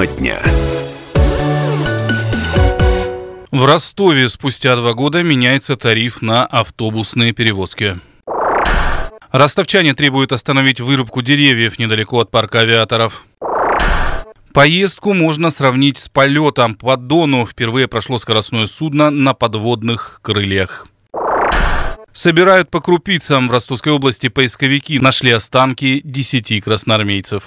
Тема дня. В Ростове спустя два года меняется тариф на автобусные перевозки. Ростовчане требуют остановить вырубку деревьев недалеко от парка авиаторов. Поездку можно сравнить с полетом. По Дону впервые прошло скоростное судно на подводных крыльях. Собирают по крупицам. В Ростовской области поисковики нашли останки 10 красноармейцев.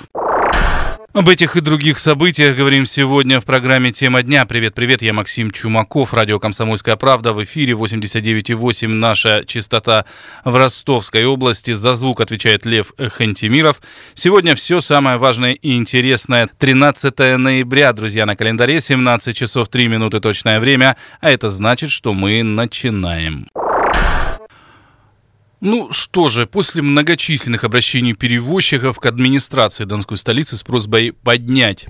Об этих и других событиях говорим сегодня в программе «Тема дня». Привет-привет, я Максим Чумаков, радио «Комсомольская правда» в эфире 89,8 наша частота в Ростовской области. За звук отвечает Лев Хантимиров. Сегодня все самое важное и интересное. 13 ноября, друзья, на календаре 17 часов 3 минуты точное время, а это значит, что мы начинаем. Ну что же, после многочисленных обращений перевозчиков к администрации Донской столицы с просьбой поднять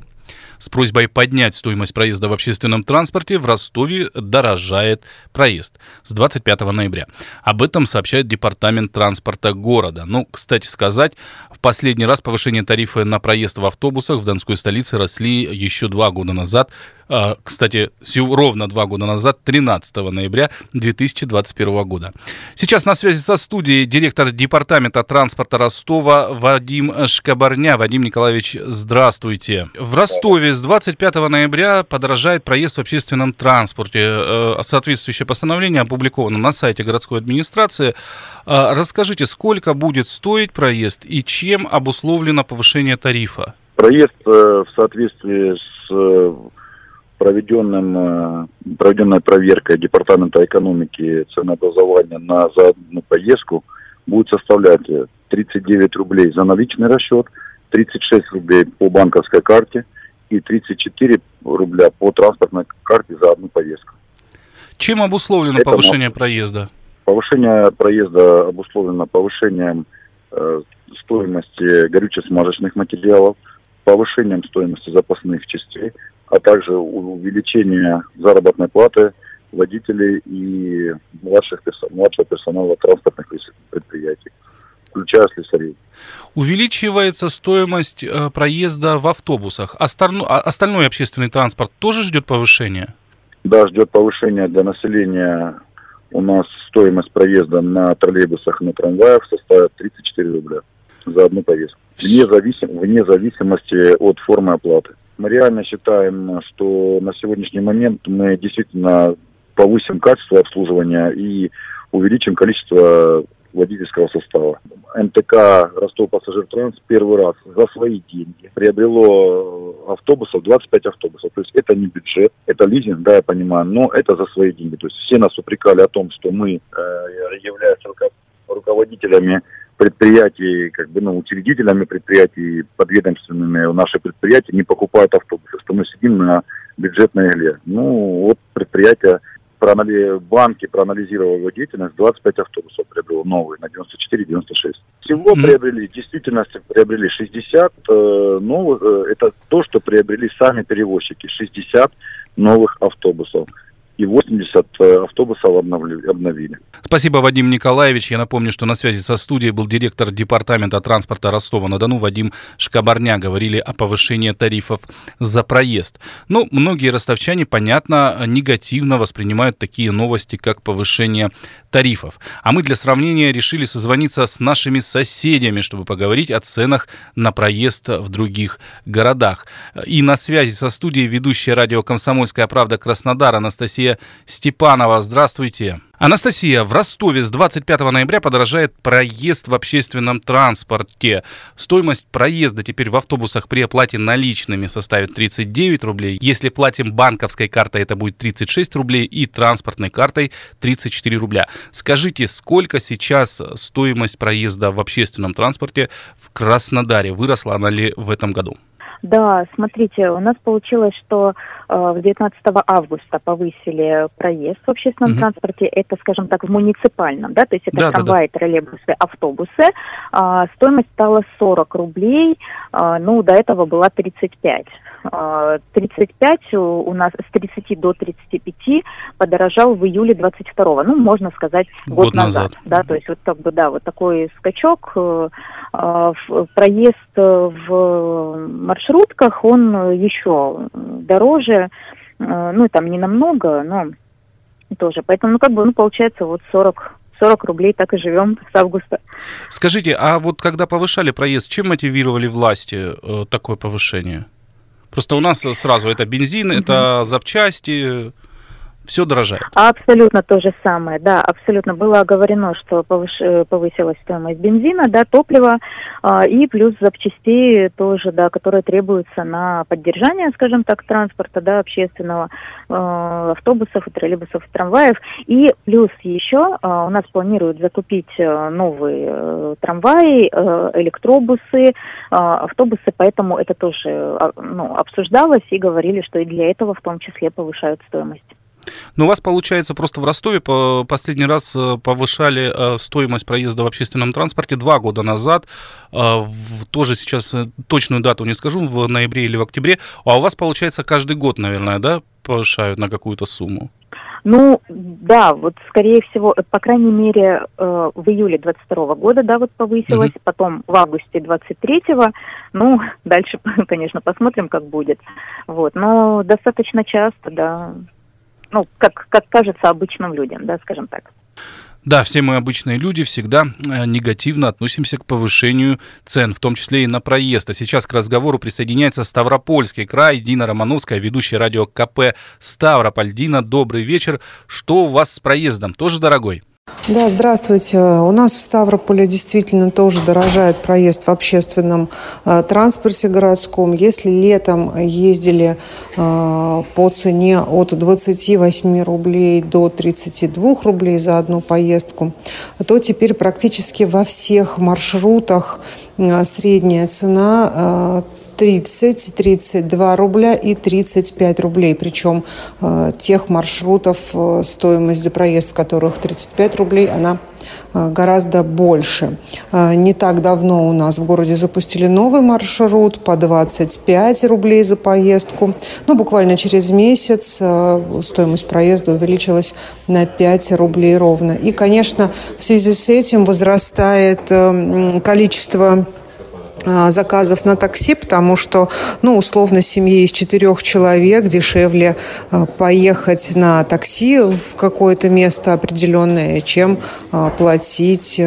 с просьбой поднять стоимость проезда в общественном транспорте в Ростове дорожает проезд с 25 ноября. Об этом сообщает Департамент транспорта города. Ну, кстати сказать, в последний раз повышение тарифа на проезд в автобусах в Донской столице росли еще два года назад, а, кстати, ровно два года назад, 13 ноября 2021 года. Сейчас на связи со студией директор Департамента транспорта Ростова Вадим Шкабарня. Вадим Николаевич, здравствуйте. В Ростове с 25 ноября подорожает проезд в общественном транспорте. Э, соответствующее постановление опубликовано на сайте городской администрации. А, расскажите, сколько будет стоить проезд и чем обусловлено повышение тарифа? Проезд э, в соответствии с э, проведенным, э, проведенной проверкой Департамента экономики ценообразования на за одну поездку будет составлять 39 рублей за наличный расчет, 36 рублей по банковской карте и 34 рубля по транспортной карте за одну поездку. Чем обусловлено Это повышение проезда? Повышение проезда обусловлено повышением э, стоимости горюче-смазочных материалов, повышением стоимости запасных частей, а также увеличение заработной платы водителей и младших, младшего персонала транспортных предприятий, включая слесарей. Увеличивается стоимость э, проезда в автобусах. Остальной, а остальной общественный транспорт тоже ждет повышения? Да, ждет повышения для населения. У нас стоимость проезда на троллейбусах и на трамваях составит 34 рубля за одну поездку. Вне, зависим, вне зависимости от формы оплаты. Мы реально считаем, что на сегодняшний момент мы действительно повысим качество обслуживания и увеличим количество водительского состава. МТК Ростов Пассажир Транс первый раз за свои деньги приобрело автобусов, 25 автобусов. То есть это не бюджет, это лизинг, да, я понимаю, но это за свои деньги. То есть все нас упрекали о том, что мы э, являемся руководителями предприятий, как бы, ну, учредителями предприятий, подведомственными наши предприятия не покупают автобусы, что мы сидим на бюджетной игле. Ну, вот предприятие, проанали... банки, проанализировали его деятельность, 25 автобусов приобрело новые на 94-96. Всего приобрели, в действительности приобрели 60 э, новых, э, это то, что приобрели сами перевозчики, 60 новых автобусов и 80 э, автобусов обновили. Спасибо, Вадим Николаевич. Я напомню, что на связи со студией был директор Департамента транспорта Ростова-на-Дону Вадим Шкабарня. Говорили о повышении тарифов за проезд. Ну, многие ростовчане, понятно, негативно воспринимают такие новости, как повышение тарифов. А мы для сравнения решили созвониться с нашими соседями, чтобы поговорить о ценах на проезд в других городах. И на связи со студией ведущая радио «Комсомольская правда» Краснодар Анастасия Степанова. Здравствуйте. Анастасия, в Ростове с 25 ноября подорожает проезд в общественном транспорте. Стоимость проезда теперь в автобусах при оплате наличными составит 39 рублей. Если платим банковской картой, это будет 36 рублей и транспортной картой 34 рубля. Скажите, сколько сейчас стоимость проезда в общественном транспорте в Краснодаре? Выросла она ли в этом году? Да, смотрите, у нас получилось, что э, 19 августа повысили проезд в общественном угу. транспорте. Это, скажем так, в муниципальном, да, то есть это да, трамваи, да, да. троллейбусы, автобусы. Э, стоимость стала 40 рублей, э, ну, до этого была 35. 35 у нас с 30 до 35 подорожал в июле 22 ну, можно сказать, год, год назад. назад. Да, то есть вот как бы, да, вот такой скачок. Проезд в маршрутках, он еще дороже, ну, там не намного, но тоже. Поэтому, ну, как бы, ну, получается, вот 40 40 рублей так и живем с августа. Скажите, а вот когда повышали проезд, чем мотивировали власти э, такое повышение? Просто у нас сразу это бензин, mm-hmm. это запчасти, все дорожает. Абсолютно то же самое, да, абсолютно. Было оговорено, что повыш... повысилась стоимость бензина, да, топлива, а, и плюс запчастей тоже, да, которые требуются на поддержание, скажем так, транспорта, да, общественного, а, автобусов, и троллейбусов, трамваев. И плюс еще а, у нас планируют закупить а, новые а, трамваи, а, электробусы, а, автобусы, поэтому это тоже а, ну, обсуждалось и говорили, что и для этого в том числе повышают стоимость. Но у вас, получается, просто в Ростове по последний раз э, повышали э, стоимость проезда в общественном транспорте два года назад. Э, тоже сейчас точную дату не скажу, в ноябре или в октябре. А у вас, получается, каждый год, наверное, да, повышают на какую-то сумму? Ну, да, вот скорее всего, по крайней мере, в июле 22 года, да, вот повысилось, угу. потом в августе 23-го, ну, дальше, конечно, посмотрим, как будет, вот, но достаточно часто, да, ну, как, как кажется обычным людям, да, скажем так. Да, все мы обычные люди всегда э, негативно относимся к повышению цен, в том числе и на проезд. А сейчас к разговору присоединяется Ставропольский край, Дина Романовская, ведущая радио КП Ставрополь. Дина, добрый вечер. Что у вас с проездом? Тоже дорогой? Да, здравствуйте. У нас в Ставрополе действительно тоже дорожает проезд в общественном э, транспорте городском. Если летом ездили э, по цене от 28 рублей до 32 рублей за одну поездку, то теперь практически во всех маршрутах э, средняя цена 30, 32 рубля и 35 рублей. Причем э, тех маршрутов, э, стоимость за проезд в которых 35 рублей, она э, гораздо больше. Э, не так давно у нас в городе запустили новый маршрут по 25 рублей за поездку. Но буквально через месяц э, стоимость проезда увеличилась на 5 рублей ровно. И, конечно, в связи с этим возрастает количество а, заказов на такси, потому что, ну, условно, семье из четырех человек дешевле а, поехать на такси в какое-то место определенное, чем а, платить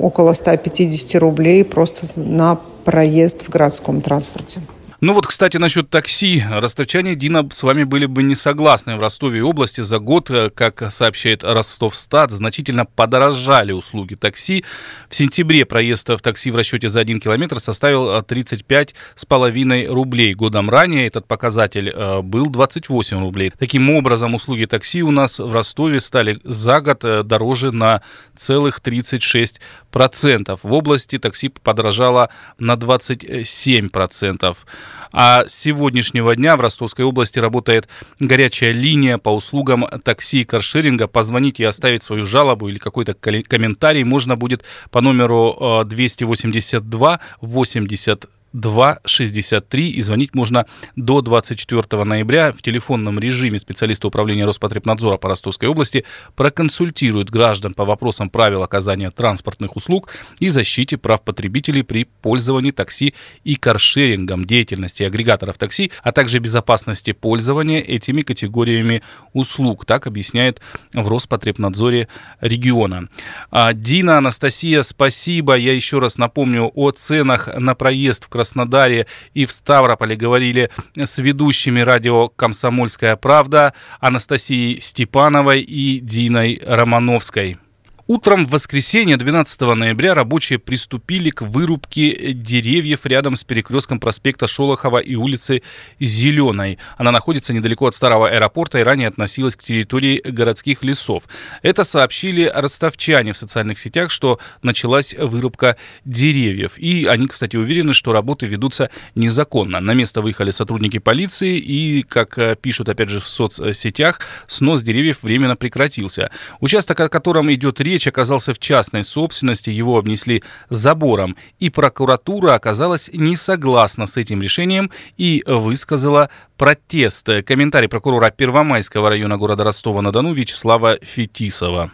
около 150 рублей просто на проезд в городском транспорте. Ну вот, кстати, насчет такси. Ростовчане, Дина, с вами были бы не согласны. В Ростове области за год, э, как сообщает Ростовстат, значительно подорожали услуги такси. В сентябре проезд в такси в расчете за 1 километр составил 35,5 э, рублей. Годом ранее этот показатель э, был 28 рублей. Таким образом, услуги такси у нас в Ростове стали за год дороже на целых 36 процентов. В области такси подорожало на 27 процентов. А с сегодняшнего дня в Ростовской области работает горячая линия по услугам такси и каршеринга. Позвонить и оставить свою жалобу или какой-то комментарий можно будет по номеру 282 80 263 и звонить можно до 24 ноября в телефонном режиме. Специалисты управления Роспотребнадзора по Ростовской области проконсультируют граждан по вопросам правил оказания транспортных услуг и защите прав потребителей при пользовании такси и каршерингом, деятельности агрегаторов такси, а также безопасности пользования этими категориями услуг. Так объясняет в Роспотребнадзоре региона. А, Дина, Анастасия, спасибо. Я еще раз напомню о ценах на проезд в Краснодаре Краснодаре и в Ставрополе говорили с ведущими радио «Комсомольская правда» Анастасией Степановой и Диной Романовской. Утром в воскресенье 12 ноября рабочие приступили к вырубке деревьев рядом с перекрестком проспекта Шолохова и улицы Зеленой. Она находится недалеко от старого аэропорта и ранее относилась к территории городских лесов. Это сообщили ростовчане в социальных сетях, что началась вырубка деревьев. И они, кстати, уверены, что работы ведутся незаконно. На место выехали сотрудники полиции и, как э, пишут опять же в соцсетях, снос деревьев временно прекратился. Участок, о котором идет речь, Речь оказался в частной собственности, его обнесли забором, и прокуратура оказалась не согласна с этим решением и высказала протест. Комментарий прокурора Первомайского района города Ростова-на-Дону Вячеслава Фетисова.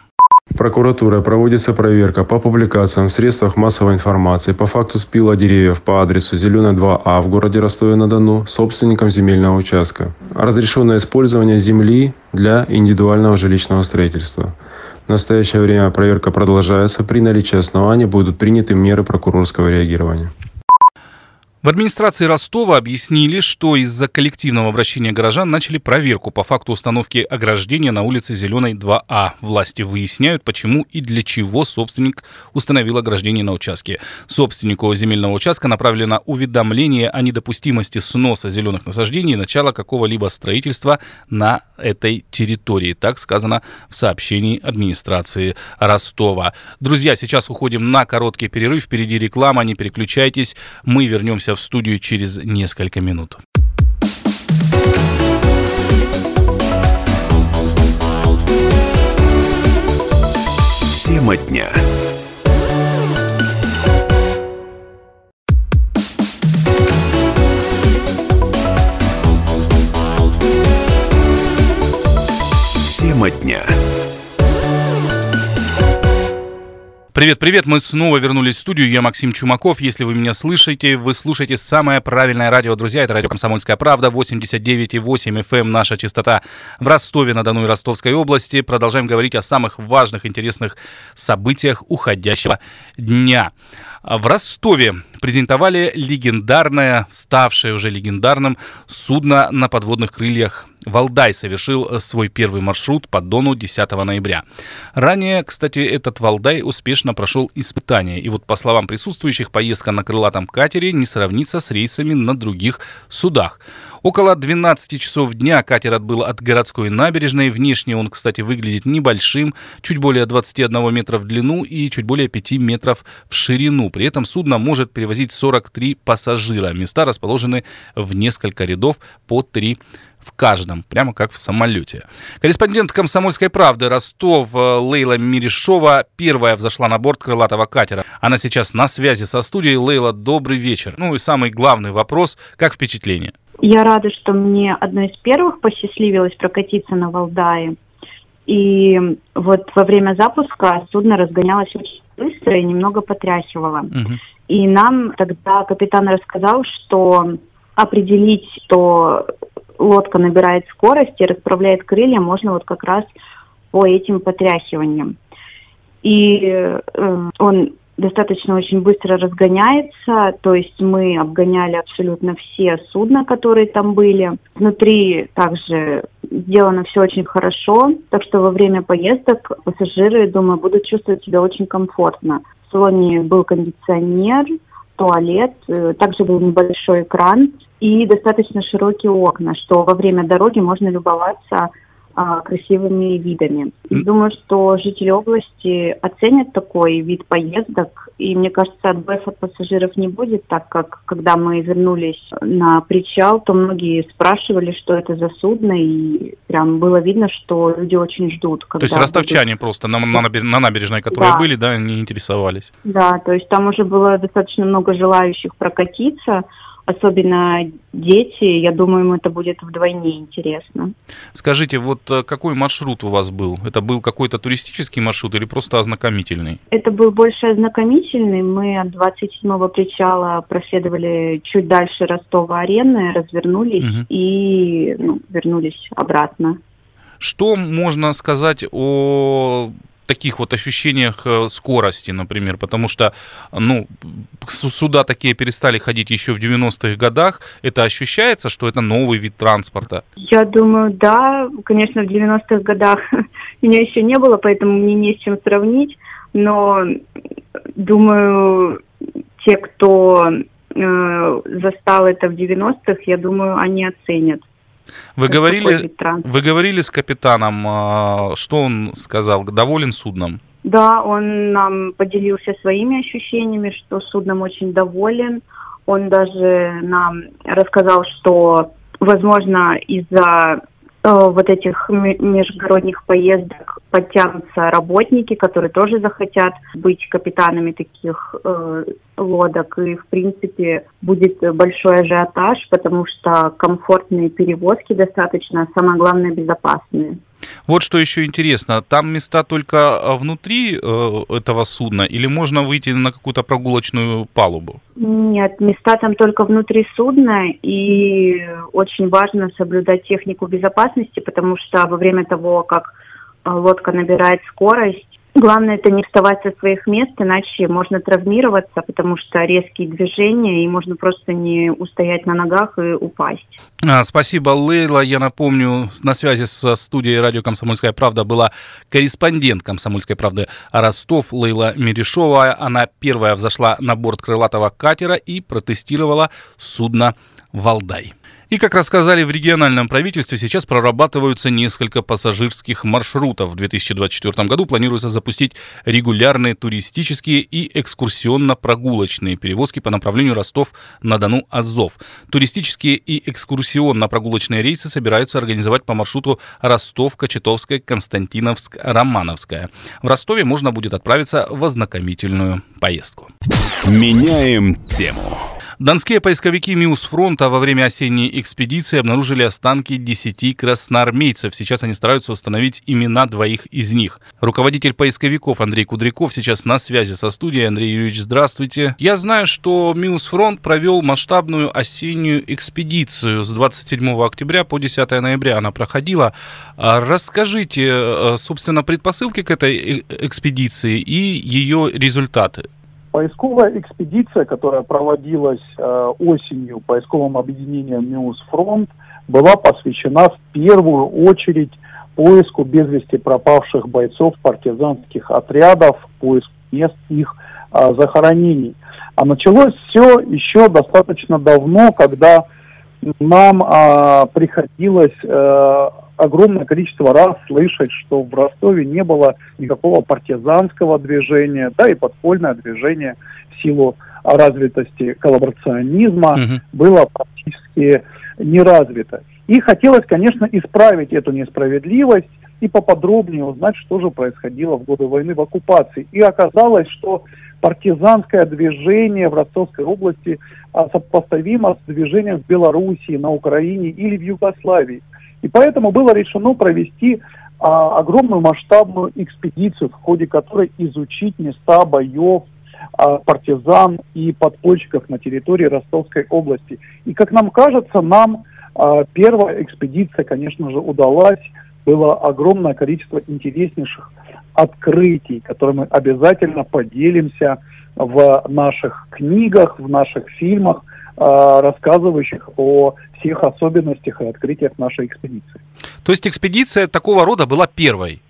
Прокуратурой проводится проверка по публикациям в средствах массовой информации по факту спила деревьев по адресу Зеленая 2А в городе Ростове-на-Дону собственником земельного участка. Разрешенное использование земли для индивидуального жилищного строительства. В настоящее время проверка продолжается. При наличии оснований будут приняты меры прокурорского реагирования. В администрации Ростова объяснили, что из-за коллективного обращения горожан начали проверку по факту установки ограждения на улице Зеленой 2А. Власти выясняют, почему и для чего собственник установил ограждение на участке. Собственнику земельного участка направлено уведомление о недопустимости сноса зеленых насаждений и начала какого-либо строительства на этой территории. Так сказано в сообщении администрации Ростова. Друзья, сейчас уходим на короткий перерыв. Впереди реклама, не переключайтесь. Мы вернемся вернемся в студию через несколько минут. Тема дня. Тема дня. Привет, привет, мы снова вернулись в студию, я Максим Чумаков, если вы меня слышите, вы слушаете самое правильное радио, друзья, это радио «Комсомольская правда», 89,8 FM, эм, наша частота в Ростове-на-Дону и Ростовской области. Продолжаем говорить о самых важных, интересных событиях уходящего дня. В Ростове презентовали легендарное, ставшее уже легендарным, судно на подводных крыльях Валдай совершил свой первый маршрут по Дону 10 ноября. Ранее, кстати, этот Валдай успешно прошел испытания. И вот, по словам присутствующих, поездка на крылатом катере не сравнится с рейсами на других судах. Около 12 часов дня катер отбыл от городской набережной. Внешне он, кстати, выглядит небольшим, чуть более 21 метра в длину и чуть более 5 метров в ширину. При этом судно может перевозить 43 пассажира. Места расположены в несколько рядов по 3 в каждом, прямо как в самолете. Корреспондент «Комсомольской правды» Ростов э, Лейла Мирешова первая взошла на борт крылатого катера. Она сейчас на связи со студией. Лейла, добрый вечер. Ну и самый главный вопрос, как впечатление? Я рада, что мне одной из первых посчастливилось прокатиться на Валдае. И вот во время запуска судно разгонялось очень быстро и немного потряхивало. Угу. И нам тогда капитан рассказал, что определить, что лодка набирает скорость и расправляет крылья, можно вот как раз по этим потряхиваниям. И э, он достаточно очень быстро разгоняется, то есть мы обгоняли абсолютно все судна, которые там были. Внутри также сделано все очень хорошо, так что во время поездок пассажиры, думаю, будут чувствовать себя очень комфортно. В салоне был кондиционер, туалет, э, также был небольшой экран и достаточно широкие окна, что во время дороги можно любоваться а, красивыми видами. И думаю, что жители области оценят такой вид поездок, и мне кажется, отбоев от пассажиров не будет, так как когда мы вернулись на причал, то многие спрашивали, что это за судно, и прям было видно, что люди очень ждут. То есть ростовчане будут... просто на, на, на набережной, которые да. были, да, не интересовались? Да, то есть там уже было достаточно много желающих прокатиться, особенно дети, я думаю, им это будет вдвойне интересно. Скажите, вот э, какой маршрут у вас был? Это был какой-то туристический маршрут или просто ознакомительный? Это был больше ознакомительный. Мы от 27-го причала проследовали чуть дальше Ростова-арены, развернулись угу. и ну, вернулись обратно. Что можно сказать о таких вот ощущениях э, скорости, например, потому что, ну, суда такие перестали ходить еще в 90-х годах. Это ощущается, что это новый вид транспорта? Я думаю, да. Конечно, в 90-х годах меня еще не было, поэтому мне не с чем сравнить. Но, думаю, те, кто э, застал это в 90-х, я думаю, они оценят. Вы говорили, вы говорили с капитаном, а, что он сказал, доволен судном? Да, он нам поделился своими ощущениями, что судном очень доволен. Он даже нам рассказал, что, возможно, из-за э, вот этих междугородних поездок подтянутся работники, которые тоже захотят быть капитанами таких э, лодок. И, в принципе, будет большой ажиотаж, потому что комфортные перевозки достаточно, а самое главное, безопасные. Вот что еще интересно, там места только а, внутри э, этого судна или можно выйти на какую-то прогулочную палубу? Нет, места там только внутри судна, и очень важно соблюдать технику безопасности, потому что во время того, как лодка набирает скорость, Главное это не вставать со своих мест, иначе можно травмироваться, потому что резкие движения, и можно просто не устоять на ногах и упасть. А, спасибо, Лейла. Я напомню, на связи со студией радио «Комсомольская правда» была корреспондент «Комсомольской правды» Ростов Лейла Мерешова. Она первая взошла на борт крылатого катера и протестировала судно «Валдай». И, как рассказали в региональном правительстве, сейчас прорабатываются несколько пассажирских маршрутов. В 2024 году планируется запустить регулярные туристические и экскурсионно-прогулочные перевозки по направлению Ростов-на-Дону Азов. Туристические и экскурсионно-прогулочные рейсы собираются организовать по маршруту Ростов-Кочетовская, Константиновск, Романовская. В Ростове можно будет отправиться в ознакомительную поездку. Меняем тему. Донские поисковики Миус фронта во время осенней экспедиции обнаружили останки 10 красноармейцев. Сейчас они стараются установить имена двоих из них. Руководитель поисковиков Андрей Кудряков сейчас на связи со студией. Андрей Юрьевич, здравствуйте. Я знаю, что Миус фронт провел масштабную осеннюю экспедицию с 27 октября по 10 ноября. Она проходила. А расскажите, э, собственно, предпосылки к этой э, экспедиции и ее результаты. Поисковая экспедиция, которая проводилась э, осенью поисковым объединением Front, была посвящена в первую очередь поиску без вести пропавших бойцов партизанских отрядов, поиск мест их э, захоронений. А началось все еще достаточно давно, когда нам э, приходилось э, огромное количество раз слышать, что в Ростове не было никакого партизанского движения, да и подпольное движение в силу развитости коллаборационизма угу. было практически не развито. И хотелось, конечно, исправить эту несправедливость и поподробнее узнать, что же происходило в годы войны в оккупации. И оказалось, что партизанское движение в Ростовской области а, сопоставимо с движением в Белоруссии, на Украине или в Югославии. И поэтому было решено провести а, огромную масштабную экспедицию, в ходе которой изучить места боев а, партизан и подпольщиков на территории Ростовской области. И, как нам кажется, нам а, первая экспедиция, конечно же, удалась. Было огромное количество интереснейших открытий, которые мы обязательно поделимся в наших книгах, в наших фильмах, рассказывающих о всех особенностях и открытиях нашей экспедиции. То есть экспедиция такого рода была первой?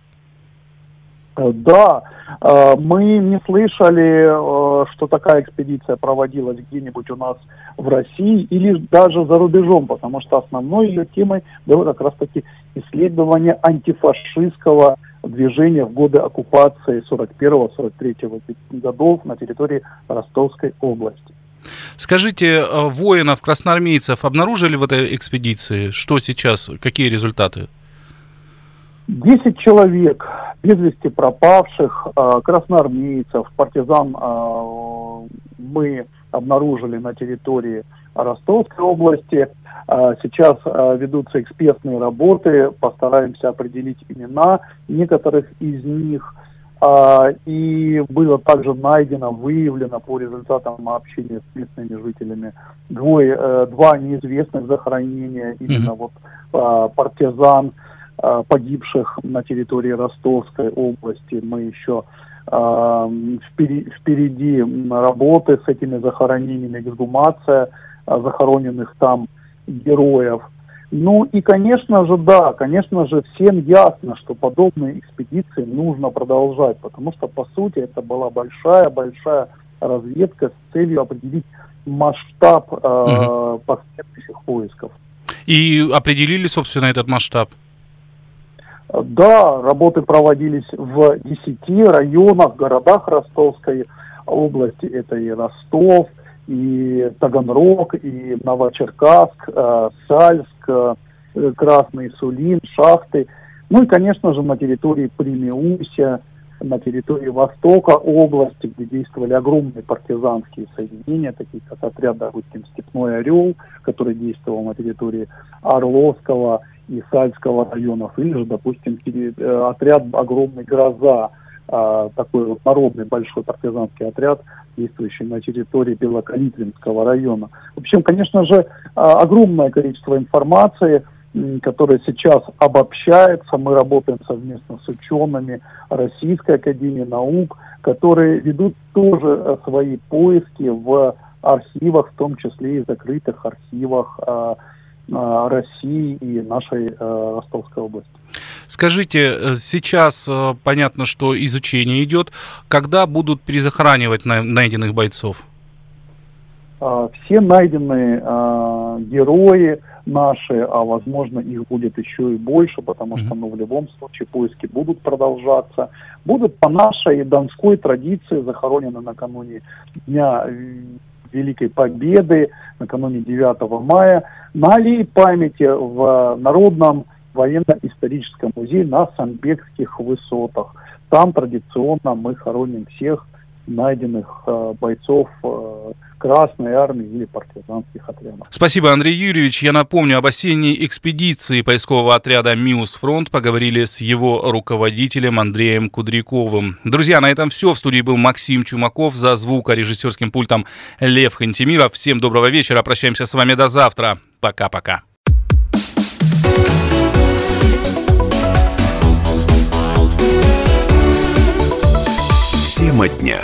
Э, да, э, мы не слышали, э, что такая экспедиция проводилась где-нибудь у нас в России или даже за рубежом, потому что основной ее темой было как раз-таки исследование антифашистского движения в годы оккупации 41-43 годов на территории Ростовской области. Скажите, э, воинов, красноармейцев обнаружили в этой экспедиции? Что сейчас? Какие результаты? Десять человек без вести пропавших, э, красноармейцев, партизан э, мы обнаружили на территории Ростовской области. Сейчас ведутся экспертные работы, постараемся определить имена некоторых из них – и было также найдено, выявлено по результатам общения с местными жителями двое, э, два неизвестных захоронения, именно вот а, партизан, а, погибших на территории Ростовской области. Мы еще впереди работы с этими захоронениями, эксгумация захороненных там героев – ну и, конечно же, да, конечно же, всем ясно, что подобные экспедиции нужно продолжать, потому что, по сути, это была большая-большая разведка с целью определить масштаб э, угу. последующих поисков. И определили, собственно, этот масштаб? Да, работы проводились в 10 районах, городах Ростовской области. Это и Ростов, и Таганрог, и Новочеркасск, э, Сальск, э, Красный Сулин, Шахты. Ну и, конечно же, на территории Примеуся, на территории Востока области, где действовали огромные партизанские соединения, такие как отряд, допустим, «Степной орел», который действовал на территории Орловского и Сальского районов, или же, допустим, э, отряд «Огромный гроза», такой вот народный большой партизанский отряд, действующий на территории Белокалитвинского района. В общем, конечно же, а, огромное количество информации, которая сейчас обобщается. Мы работаем совместно с учеными Российской Академии Наук, которые ведут тоже э, свои поиски в архивах, в том числе и закрытых архивах а, России и нашей э, Ростовской области. Скажите, э, сейчас э, понятно, что изучение идет. Когда будут перезахоранивать найденных бойцов? А, все найденные а, герои наши, а возможно их будет еще и больше, потому что ну, в любом случае поиски будут продолжаться. Будут по нашей донской традиции захоронены накануне Дня Великой Победы, накануне 9 мая, на аллее памяти в Народном военно-историческом музее на Санбекских высотах. Там традиционно мы хороним всех найденных э, бойцов э, Красной Армии или партизанских отрядов. Спасибо, Андрей Юрьевич. Я напомню, об осенней экспедиции поискового отряда «Миус Фронт» поговорили с его руководителем Андреем Кудряковым. Друзья, на этом все. В студии был Максим Чумаков, за звукорежиссерским пультом Лев Хантимиров. Всем доброго вечера. Прощаемся с вами до завтра. Пока-пока. Тема дня.